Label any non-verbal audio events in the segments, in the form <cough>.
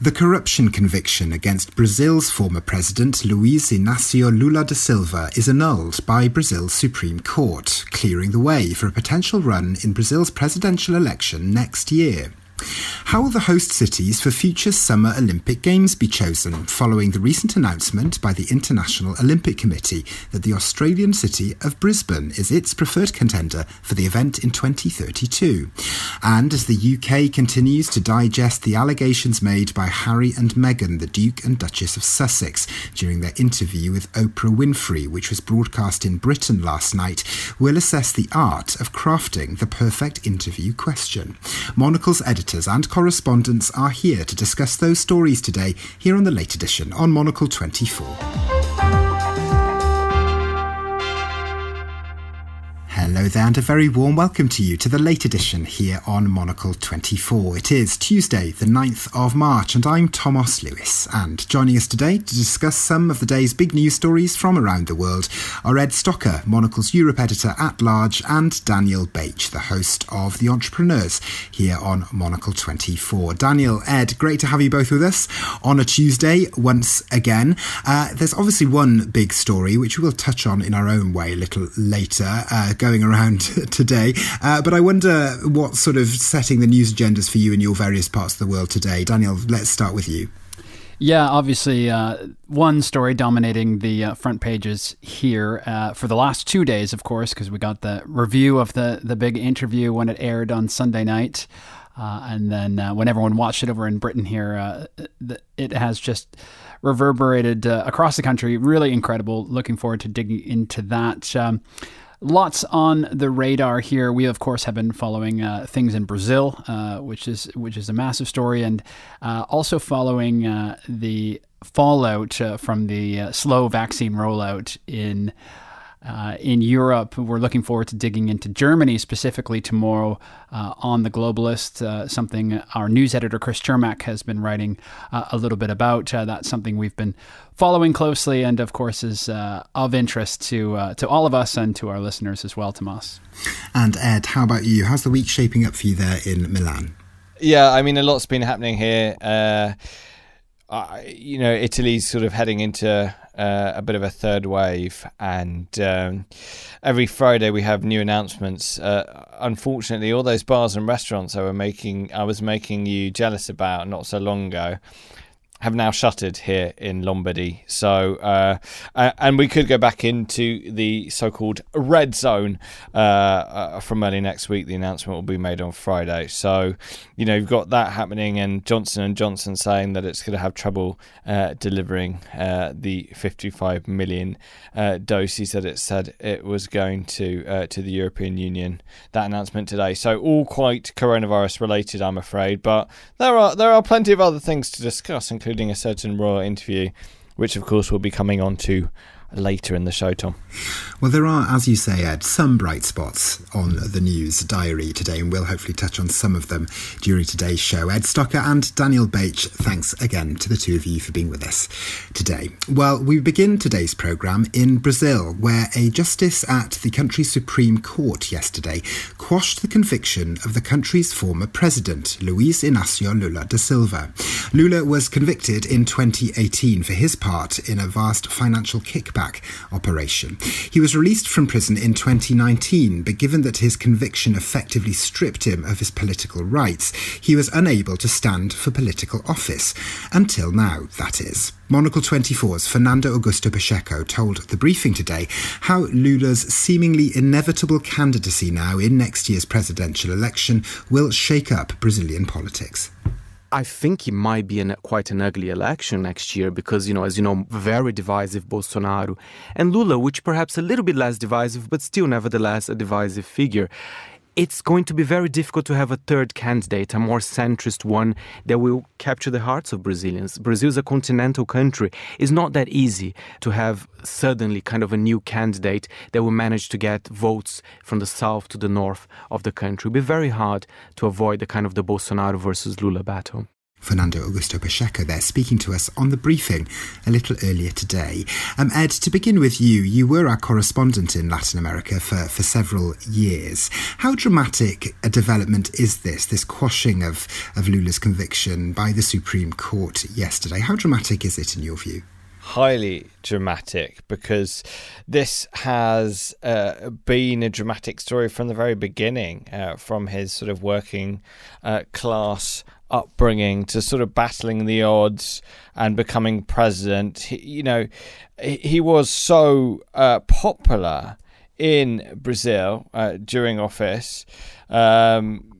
The corruption conviction against Brazil's former president Luiz Inácio Lula da Silva is annulled by Brazil's Supreme Court, clearing the way for a potential run in Brazil's presidential election next year. How will the host cities for future Summer Olympic Games be chosen following the recent announcement by the International Olympic Committee that the Australian city of Brisbane is its preferred contender for the event in 2032? And as the UK continues to digest the allegations made by Harry and Meghan, the Duke and Duchess of Sussex, during their interview with Oprah Winfrey, which was broadcast in Britain last night, we'll assess the art of crafting the perfect interview question. Monocle's editors and correspondents are here to discuss those stories today, here on the late edition on Monocle 24. Hello there, and a very warm welcome to you to the late edition here on Monocle 24. It is Tuesday, the 9th of March, and I'm Thomas Lewis. And joining us today to discuss some of the day's big news stories from around the world are Ed Stocker, Monocle's Europe editor at large, and Daniel Bach, the host of The Entrepreneurs here on Monocle 24. Daniel, Ed, great to have you both with us on a Tuesday once again. Uh, there's obviously one big story which we'll touch on in our own way a little later, uh, going going around <laughs> today. Uh, but I wonder what sort of setting the news agendas for you in your various parts of the world today. Daniel, let's start with you. Yeah, obviously, uh, one story dominating the uh, front pages here uh, for the last two days, of course, because we got the review of the, the big interview when it aired on Sunday night. Uh, and then uh, when everyone watched it over in Britain here, uh, it has just reverberated across the country. Really incredible. Looking forward to digging into that. Um, Lots on the radar here. We of course have been following uh, things in Brazil, uh, which is which is a massive story, and uh, also following uh, the fallout uh, from the uh, slow vaccine rollout in uh, in Europe, we're looking forward to digging into Germany specifically tomorrow uh, on the Globalist, uh, something our news editor Chris Cermak has been writing uh, a little bit about. Uh, that's something we've been following closely, and of course is uh, of interest to to all of us and to our listeners as well, Tomas. And Ed, how about you? How's the week shaping up for you there in Milan? Yeah, I mean, a lot's been happening here. you know, Italy's sort of heading into uh, a bit of a third wave, and um, every Friday we have new announcements. Uh, unfortunately, all those bars and restaurants I were making, I was making you jealous about not so long ago, have now shuttered here in Lombardy. So, uh, and we could go back into the so-called red zone uh, uh, from early next week. The announcement will be made on Friday. So, you know, you've got that happening, and Johnson and Johnson saying that it's going to have trouble uh, delivering uh, the 55 million uh, doses that it said it was going to to the European Union. That announcement today. So, all quite coronavirus related, I'm afraid. But there are there are plenty of other things to discuss, including including a certain royal interview, which of course we'll be coming on to later in the show, Tom. Well, there are, as you say, Ed, some bright spots on the news diary today, and we'll hopefully touch on some of them during today's show. Ed Stocker and Daniel Bach, thanks again to the two of you for being with us today. Well, we begin today's programme in Brazil, where a justice at the country's Supreme Court yesterday quashed the conviction of the country's former president, Luiz Inácio Lula da Silva. Lula was convicted in 2018 for his part in a vast financial kickback operation. He was released from prison in 2019, but given that his conviction effectively stripped him of his political rights, he was unable to stand for political office. Until now, that is. Monocle 24's Fernando Augusto Pacheco told the briefing today how Lula's seemingly inevitable candidacy now in next year's presidential election will shake up Brazilian politics. I think it might be an, quite an ugly election next year because, you know, as you know, very divisive Bolsonaro and Lula, which perhaps a little bit less divisive, but still nevertheless a divisive figure it's going to be very difficult to have a third candidate, a more centrist one that will capture the hearts of Brazilians. Brazil is a continental country. It's not that easy to have suddenly kind of a new candidate that will manage to get votes from the south to the north of the country. It'll be very hard to avoid the kind of the Bolsonaro versus Lula battle. Fernando Augusto Pacheco there, speaking to us on the briefing a little earlier today. Um, Ed, to begin with you, you were our correspondent in Latin America for, for several years. How dramatic a development is this, this quashing of, of Lula's conviction by the Supreme Court yesterday? How dramatic is it in your view? Highly dramatic because this has uh, been a dramatic story from the very beginning, uh, from his sort of working uh, class upbringing to sort of battling the odds and becoming president. He, you know, he was so uh, popular in Brazil uh, during office. Um,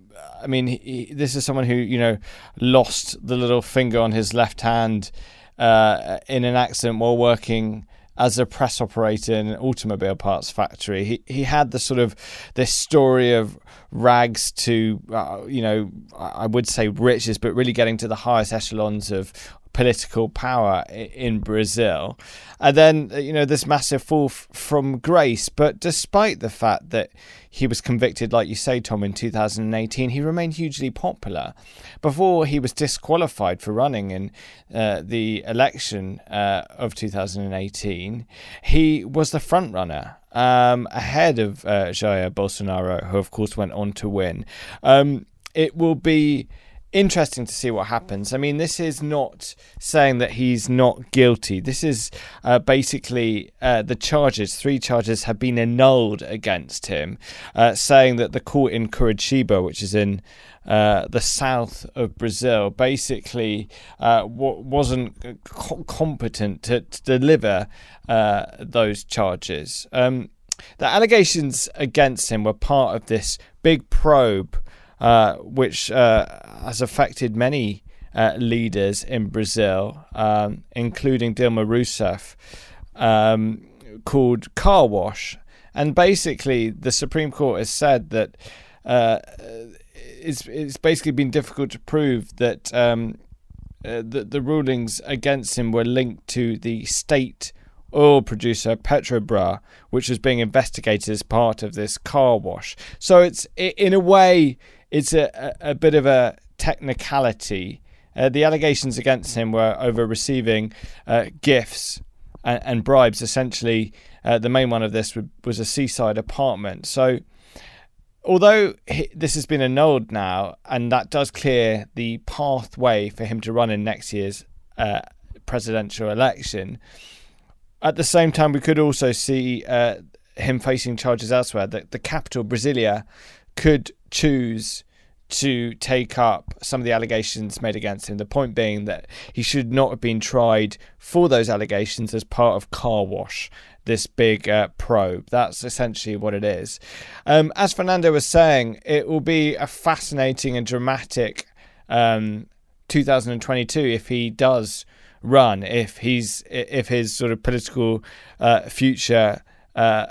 I mean, he, this is someone who you know lost the little finger on his left hand uh, in an accident while working as a press operator in an automobile parts factory. He he had the sort of this story of rags to uh, you know I would say riches, but really getting to the highest echelons of political power in Brazil. And then, uh, you know, this massive fall f- from grace. But despite the fact that he was convicted, like you say, Tom, in 2018, he remained hugely popular. Before he was disqualified for running in uh, the election uh, of 2018, he was the front runner. Um, ahead of uh, Jair Bolsonaro, who of course went on to win. Um, it will be interesting to see what happens. I mean, this is not saying that he's not guilty. This is uh, basically uh, the charges, three charges have been annulled against him, uh, saying that the court in Curitiba, which is in uh, the south of Brazil, basically uh, w- wasn't co- competent to, to deliver uh, those charges. Um, the allegations against him were part of this big probe uh, which uh, has affected many uh, leaders in Brazil, um, including Dilma Rousseff, um, called Car Wash. And basically, the Supreme Court has said that uh, it's, it's basically been difficult to prove that um, uh, the, the rulings against him were linked to the state oil producer Petrobras, which was being investigated as part of this car wash. So it's in a way it's a, a, a bit of a technicality. Uh, the allegations against him were over receiving uh, gifts and, and, bribes. Essentially, uh, the main one of this was a seaside apartment. So, although he, this has been annulled now, and that does clear the pathway for him to run in next year's uh, presidential election, at the same time, we could also see uh, him facing charges elsewhere. The, the capital, Brasilia, could choose to take up some of the allegations made against him. The point being that he should not have been tried for those allegations as part of Car Wash, this big uh, probe. That's essentially what it is. Um, as Fernando was saying, it will be a fascinating and dramatic um, 2022 if he does run, if he's if his sort of political uh, future. Uh,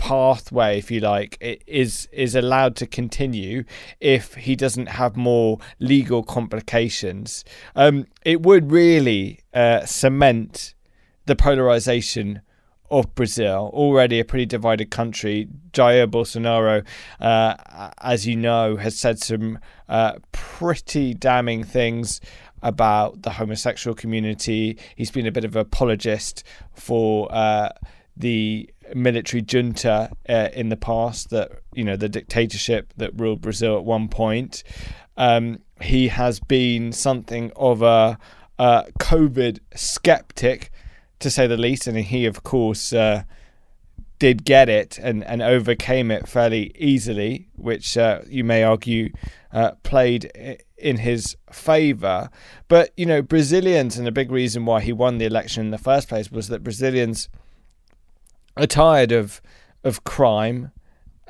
pathway, if you like, is is allowed to continue if he doesn't have more legal complications. Um, it would really uh, cement the polarization of Brazil, already a pretty divided country. Jair Bolsonaro, uh, as you know, has said some uh, pretty damning things about the homosexual community. He's been a bit of an apologist for uh, the military junta uh, in the past that you know the dictatorship that ruled Brazil at one point. Um, he has been something of a, a, COVID skeptic, to say the least, and he, of course, uh, did get it and, and overcame it fairly easily, which uh, you may argue uh, played in his favour. But you know, Brazilians, and a big reason why he won the election in the first place was that Brazilians are tired of of crime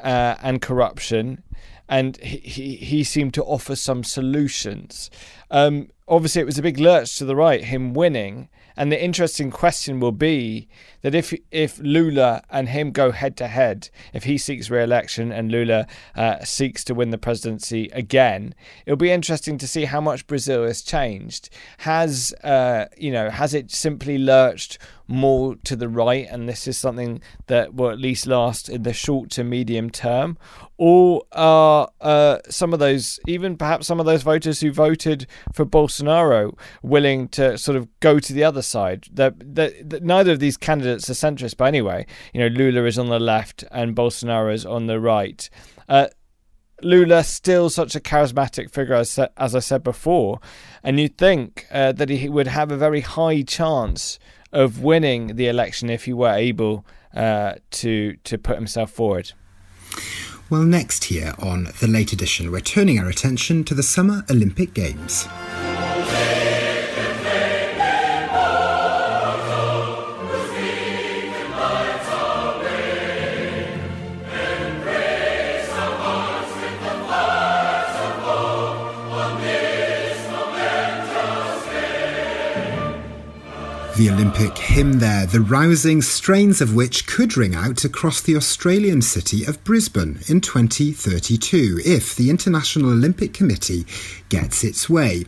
uh, and corruption, and he, he, he seemed to offer some solutions. Um, obviously, it was a big lurch to the right, him winning. And the interesting question will be that if if Lula and him go head to head, if he seeks re-election and Lula uh, seeks to win the presidency again, it'll be interesting to see how much Brazil has changed. Has uh, you know has it simply lurched more to the right, and this is something that will at least last in the short to medium term? Or are uh, some of those, even perhaps some of those voters who voted for Bolsonaro, willing to sort of go to the other side? They're, neither of these candidates are centrist, but anyway, you know, Lula is on the left and Bolsonaro is on the right. Uh, Lula still such a charismatic figure as, as I said before, and you'd think uh, that he would have a very high chance of winning the election if he were able uh, to to put himself forward. Well, next here on the late edition, we're turning our attention to the Summer Olympic Games. The Olympic hymn there, the rousing strains of which could ring out across the Australian city of Brisbane in 2032 if the International Olympic Committee gets its way.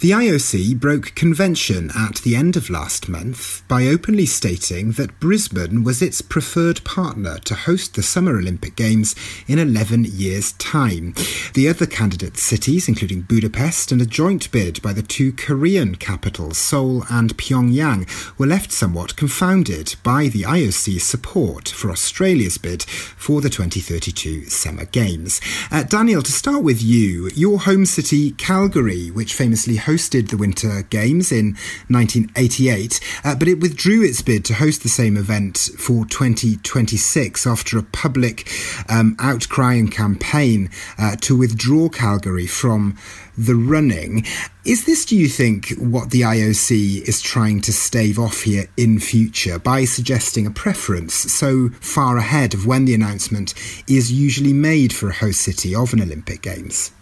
The IOC broke convention at the end of last month by openly stating that Brisbane was its preferred partner to host the Summer Olympic Games in 11 years' time. The other candidate cities, including Budapest and a joint bid by the two Korean capitals, Seoul and Pyongyang, were left somewhat confounded by the IOC's support for Australia's bid for the 2032 Summer Games. Uh, Daniel, to start with you, your home city, Calgary, which famously hosted the Winter Games in 1988, uh, but it withdrew its bid to host the same event for 2026 after a public um, outcry and campaign uh, to withdraw Calgary from the running. Is this, do you think, what the IOC is trying to stave off here in future by suggesting a preference so far ahead of when the announcement is usually made for a host city of an Olympic Games?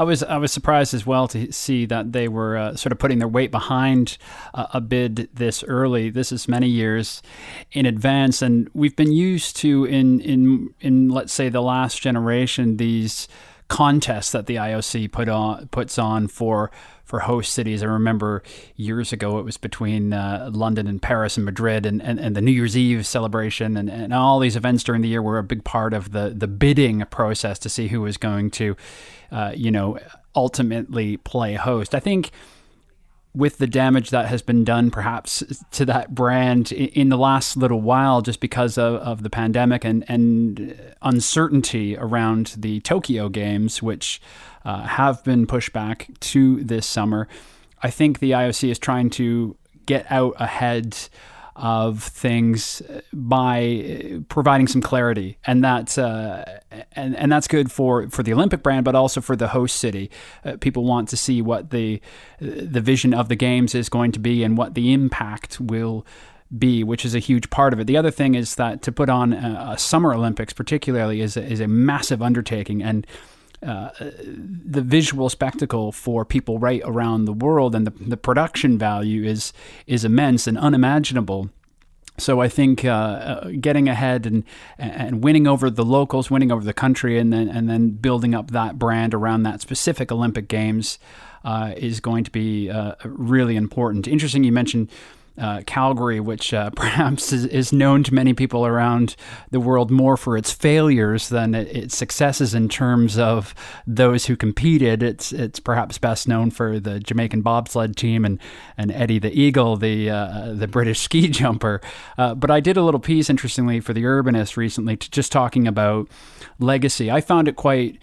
I was I was surprised as well to see that they were uh, sort of putting their weight behind uh, a bid this early. This is many years in advance, and we've been used to in in in let's say the last generation these contests that the IOC put on puts on for for host cities. I remember years ago it was between uh, London and Paris and Madrid, and, and, and the New Year's Eve celebration, and, and all these events during the year were a big part of the the bidding process to see who was going to uh, you know, ultimately play host. I think with the damage that has been done perhaps to that brand in the last little while just because of, of the pandemic and, and uncertainty around the Tokyo games, which uh, have been pushed back to this summer. I think the IOC is trying to get out ahead of things by providing some clarity, and that's uh, and and that's good for for the Olympic brand, but also for the host city. Uh, people want to see what the the vision of the games is going to be and what the impact will be, which is a huge part of it. The other thing is that to put on a, a Summer Olympics, particularly, is is a massive undertaking and uh, the visual spectacle for people right around the world and the, the production value is is immense and unimaginable. So I think uh, uh, getting ahead and and winning over the locals, winning over the country, and then and then building up that brand around that specific Olympic Games uh, is going to be uh, really important. Interesting, you mentioned uh, Calgary, which uh, <laughs> perhaps is, is, known to many people around the world more for its failures than its successes in terms of those who competed. It's it's perhaps best known for the Jamaican bobsled team and, and Eddie the Eagle, the uh, the British <laughs> ski jumper. Uh, but I did a little piece, interestingly, for the Urbanist recently, just talking about legacy. I found it quite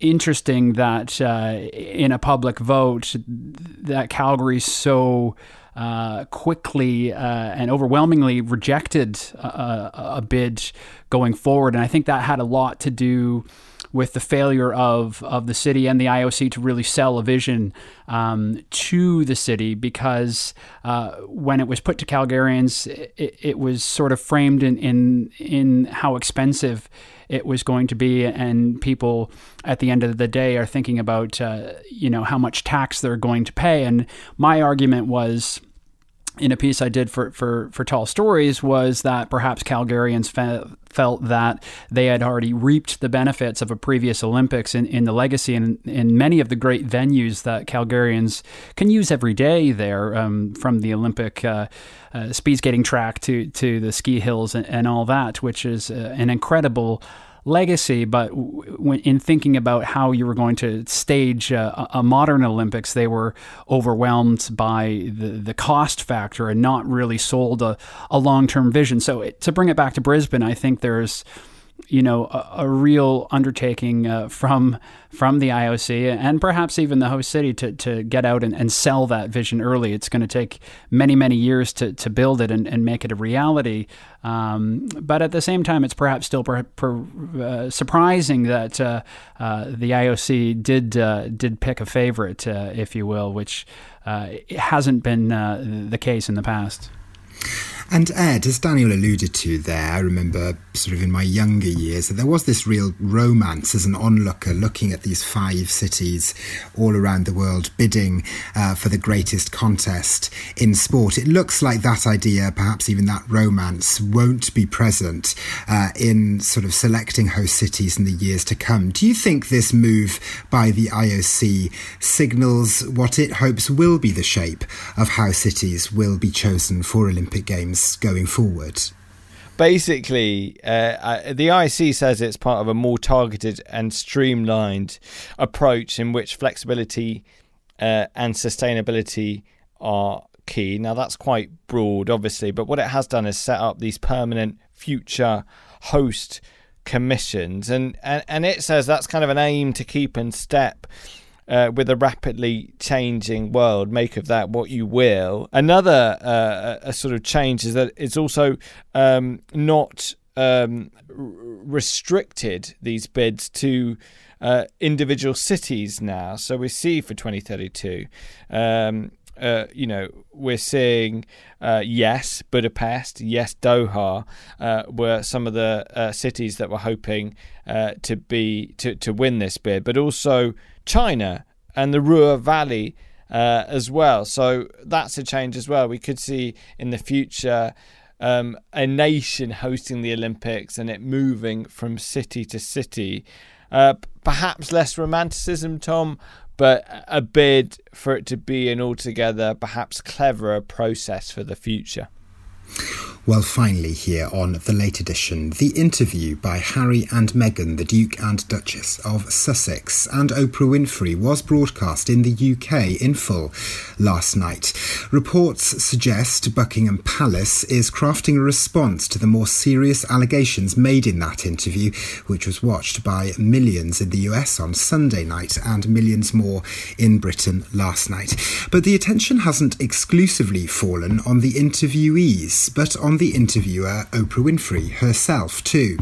interesting that uh, in a public vote that Calgary's so uh, quickly uh, and overwhelmingly rejected a, a, bid going forward. And I think that had a lot to do with the failure of, of the city and the IOC to really sell a vision um, to the city because uh, when it was put to Calgarians, it, it was sort of framed in, in, in how expensive it was going to be, and people at the end of the day are thinking about uh, you know how much tax they're going to pay. And my argument was in a piece I did for, for, for Tall Stories was that perhaps Calgarians fe- felt that they had already reaped the benefits of a previous Olympics in, in the legacy and in many of the great venues that Calgarians can use every day there, um, from the Olympic uh, uh, speed skating track to, to the ski hills and, and all that, which is uh, an incredible legacy, but when, in thinking about how you were going to stage uh, a, a modern Olympics, they were overwhelmed by the, the cost factor and not really sold a, a long term vision. So, it, to bring it back to Brisbane, I think there's you know, a, a real undertaking uh, from from the IOC and perhaps even the host city to, to get out and, and sell that vision early. It's going to take many, many years to, to build it and, and make it a reality. Um, but at the same time, it's perhaps still per, per, uh, surprising that uh, uh the IOC did uh, did pick a favorite, uh, if you will, which hasn't been the case in the past. And Ed, as Daniel alluded to there, I remember sort of in my younger years that there was this real romance as an onlooker looking at these five cities all around the world bidding uh, for the greatest contest in sport. It looks like that idea, perhaps even that romance, won't be present uh, in sort of selecting host cities in the years to come. Do you think this move by the IOC signals what it hopes will be the shape of how cities will be chosen for Olympic Games? Going forward? Basically, uh, the IC says it's part of a more targeted and streamlined approach in which flexibility uh, and sustainability are key. Now, that's quite broad, obviously, but what it has done is set up these permanent future host commissions, and, and, and it says that's kind of an aim to keep in step uh, with a rapidly changing world. Make of that what you will. Another uh, a sort of change is that it's also um, not um, restricted these bids to uh, individual cities now. So we see for 2032. Um, uh, you know, we're seeing uh, yes, Budapest, yes, Doha uh, were some of the uh, cities that were hoping uh, to be to to win this bid, but also China and the Ruhr Valley uh, as well. So that's a change as well. We could see in the future um, a nation hosting the Olympics and it moving from city to city. Uh, perhaps less romanticism, Tom, but a bid for it to be an altogether perhaps cleverer process for the future. Well, finally, here on the late edition, the interview by Harry and Meghan, the Duke and Duchess of Sussex, and Oprah Winfrey was broadcast in the UK in full last night. Reports suggest Buckingham Palace is crafting a response to the more serious allegations made in that interview, which was watched by millions in the US on Sunday night and millions more in Britain last night. But the attention hasn't exclusively fallen on the interviewees, but on the interviewer Oprah Winfrey herself, too.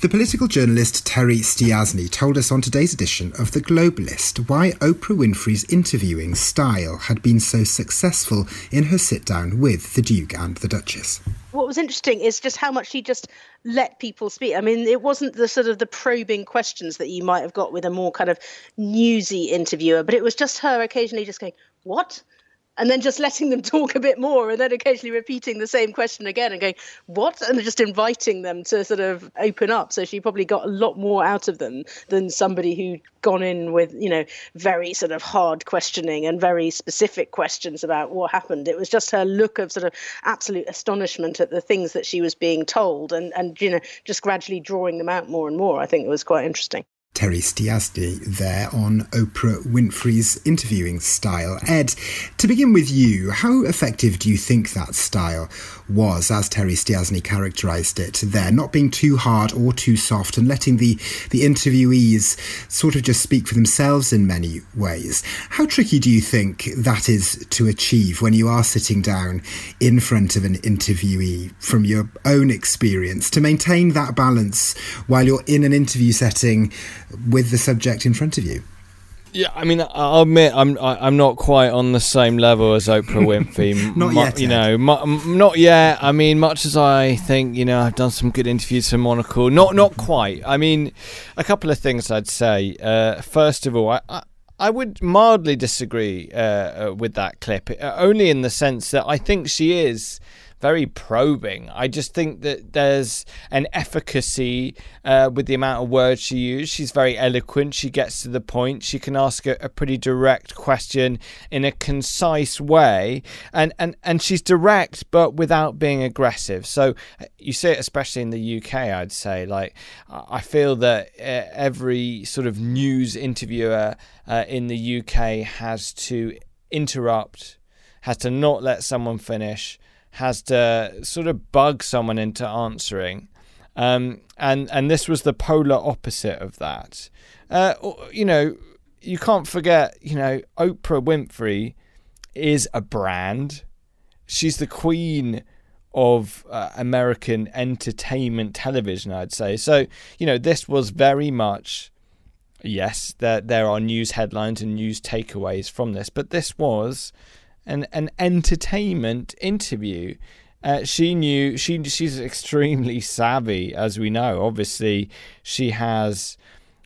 The political journalist Terry Stiasny told us on today's edition of The Globalist why Oprah Winfrey's interviewing style had been so successful in her sit down with the Duke and the Duchess. What was interesting is just how much she just let people speak. I mean, it wasn't the sort of the probing questions that you might have got with a more kind of newsy interviewer, but it was just her occasionally just going, What? And then just letting them <laughs> talk a bit more and then occasionally repeating the same question again and going what? and just inviting them to sort of open up. So she probably got a lot more out of them than somebody who'd gone in with you know very sort of hard questioning and very specific questions about what happened. It was just her look of sort of absolute astonishment at the things that she was being told and and you know just gradually drawing them out more and more. I think it was quite interesting Terry Stiasny there on Oprah Winfrey's interviewing style. Ed, to begin with you, how effective do you think that style was, as Terry Stiasny characterised it there, not being too hard or too soft and letting the, the interviewees sort of just speak for themselves in many ways? How tricky do you think that is to achieve when you are sitting down in front of an interviewee from your own experience to maintain that balance while you're in an interview setting? with the subject in front of you. Yeah, I mean, I'll admit I'm I'm not quite on the same level as Oprah <laughs> Winfrey. not yet, you know, not yet. I mean, much as I think, you know, I've done some good interviews for Monocle. Not not quite. I mean, a couple of things I'd say. Uh, first of all, I, I I would mildly disagree uh, uh, with that clip, uh, only in the sense that I think she is very probing. I just think that there's an efficacy uh, with the amount of words she uses. She's very eloquent. She gets to the point. She can ask a, a, pretty direct question in a concise way, and, and and she's direct but without being aggressive. So uh, you see it especially in the UK. I'd say like I feel that uh, every sort of news interviewer uh, in the UK has to interrupt, has to not let someone finish has to sort of bug someone into answering. Um, and and this was the polar opposite of that. Uh, you know, you can't forget. You know, Oprah Winfrey is a brand. She's the queen of uh, American entertainment television, I'd say. So, you know, this was very much yes, there there are news headlines and news takeaways from this, but this was an an entertainment interview. Uh, she knew she she's extremely savvy, as we know. Obviously, she has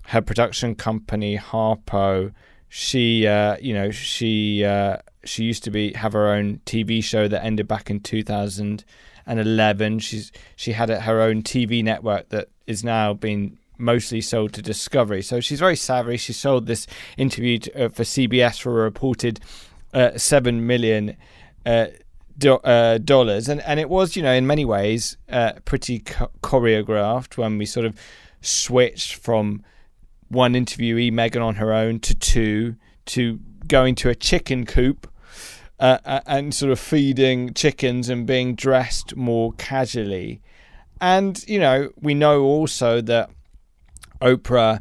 her production company Harpo. She, uh, you know, she uh, she used to be have her own TV show that ended back in 2011. She's she had her own TV network that is now being mostly sold to Discovery. So she's very savvy. She sold this interview to, uh, for CBS for a reported uh, seven million uh, do, uh, dollars, and and it was you know in many ways uh, pretty cho- choreographed when we sort of switched from one interviewee Meghan on her own to two to going to a chicken coop. Uh, and sort of feeding chickens and being dressed more casually. And, you know, we know also that Oprah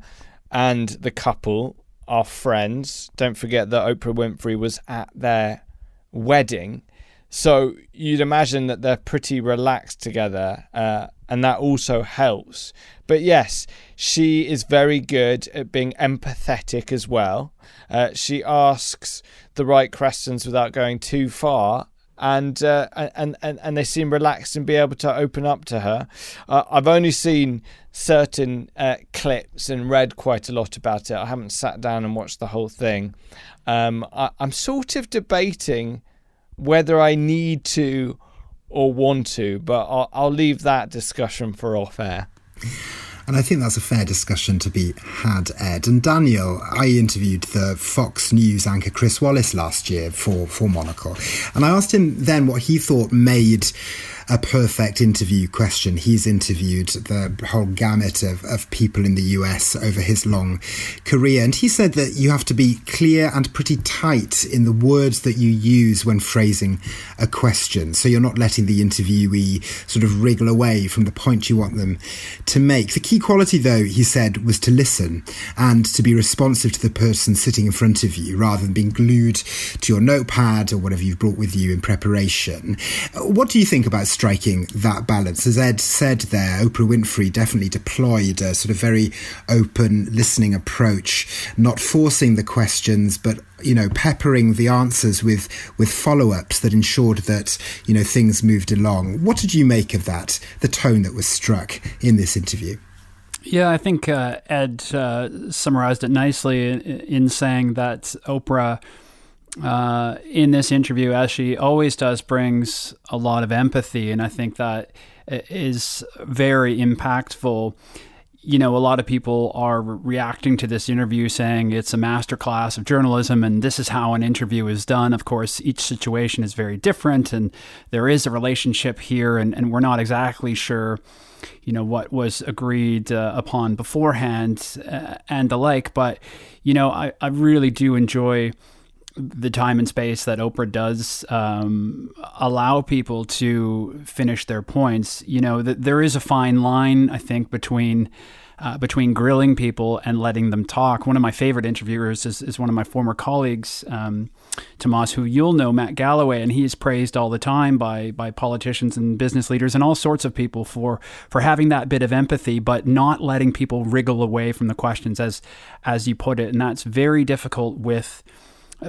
and the couple are friends. Don't forget that Oprah Winfrey was at their wedding. So you'd imagine that they're pretty relaxed together, uh, and that also helps. But yes, she is very good at being empathetic as well. Uh, she asks the right questions without going too far, and uh, and and and they seem relaxed and be able to open up to her. Uh, I've only seen certain uh, clips and read quite a lot about it. I haven't sat down and watched the whole thing. Um, I, I'm sort of debating whether I need to or want to, but I'll, I'll leave that discussion for off air. <laughs> And I think that's a fair discussion to be had, Ed. And Daniel, I interviewed the Fox News anchor Chris Wallace last year for, for Monocle. And I asked him then what he thought made a perfect interview question. He's interviewed the whole gamut of, of people in the US over his long career. And he said that you have to be clear and pretty tight in the words that you use when phrasing a question. So you're not letting the interviewee sort of wriggle away from the point you want them to make. The key quality, though, he said, was to listen and to be responsive to the person sitting in front of you rather than being glued to your notepad or whatever you've brought with you in preparation. What do you think about striking that balance. As Ed said there, Oprah Winfrey definitely deployed a sort of very open listening approach, not forcing the questions, but you know, peppering the answers with with follow-ups that ensured that you know things moved along. What did you make of that? The tone that was struck in this interview. Yeah, I think uh, Ed uh, summarized it nicely in, in saying that Oprah uh, in this interview, as she always does, brings a lot of empathy, and I think that is very impactful. You know, a lot of people are reacting to this interview saying it's a masterclass of journalism and this is how an interview is done. Of course, each situation is very different and there is a relationship here, and, and we're not exactly sure, you know, what was agreed uh, upon beforehand uh, and the like. But, you know, I, I really do enjoy the time and space that Oprah does um, allow people to finish their points, you know, that there is a fine line, I think, between. Uh, between grilling people and letting them talk. One of my favorite interviewers is, is one of my former colleagues, um, Tomas, who you'll know, Matt Galloway, and he is praised all the time by by politicians and business leaders and all sorts of people for for having that bit of empathy, but not letting people wriggle away from the questions, as as you put it, and that's very difficult with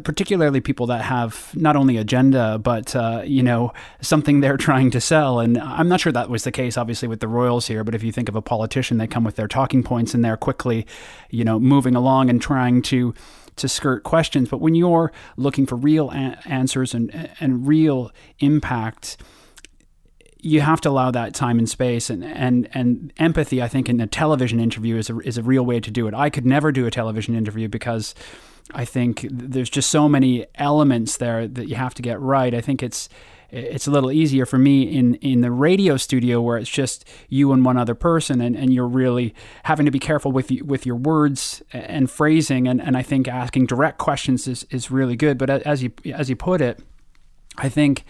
particularly people that have not only agenda but uh, you know something they're trying to sell. And I'm not sure that was the case, obviously, with the Royals here. But if you think of a politician, they come with their talking points and they're quickly, you know, moving along and trying to to skirt questions. But when you're looking for real a- answers and and real impact you have to allow that time and space and, and, and empathy, I think, in a television interview is a, is a real way to do it. I could never do a television interview because I think there's just so many elements there that you have to get right. I think it's it's a little easier for me in, in the radio studio where it's just you and one other person and, and you're really having to be careful with with your words and phrasing and, and I think asking direct questions is, is really good. But as you as you put it, I think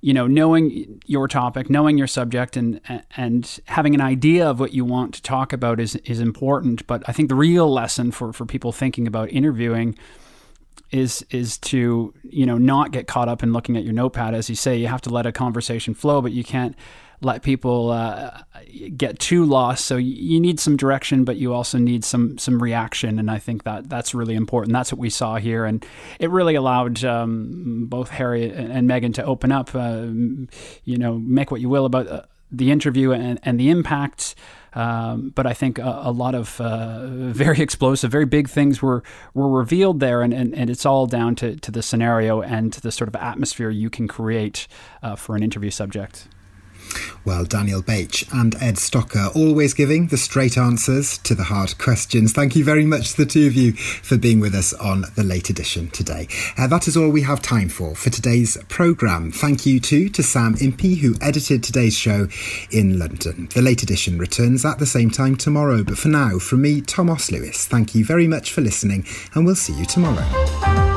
you know, knowing your topic, knowing your subject, and and having an idea of what you want to talk about is is important. But I think the real lesson for for people thinking about interviewing is is to you know not get caught up in looking at your notepad. As you say, you have to let a conversation flow, but you can't let people uh, get too lost. So you need some direction, but you also need some some reaction, and I think that that's really important. That's what we saw here, and it really allowed um, both Harry and Meghan to open up. Uh, you know, make what you will about uh, the interview and, and the impact. Um, but I think a, a lot of uh, very explosive, very big things were were revealed there, and, and, and it's all down to, to the scenario and to the sort of atmosphere you can create uh, for an interview subject. Well, Daniel Bach and Ed Stocker always giving the straight answers to the hard questions. Thank you very much to the two of you for being with us on the late edition today. Uh, that is all we have time for for today's programme. Thank you too to Sam Impey, who edited today's show in London. The late edition returns at the same time tomorrow, but for now, from me, Thomas Lewis, thank you very much for listening, and we'll see you tomorrow.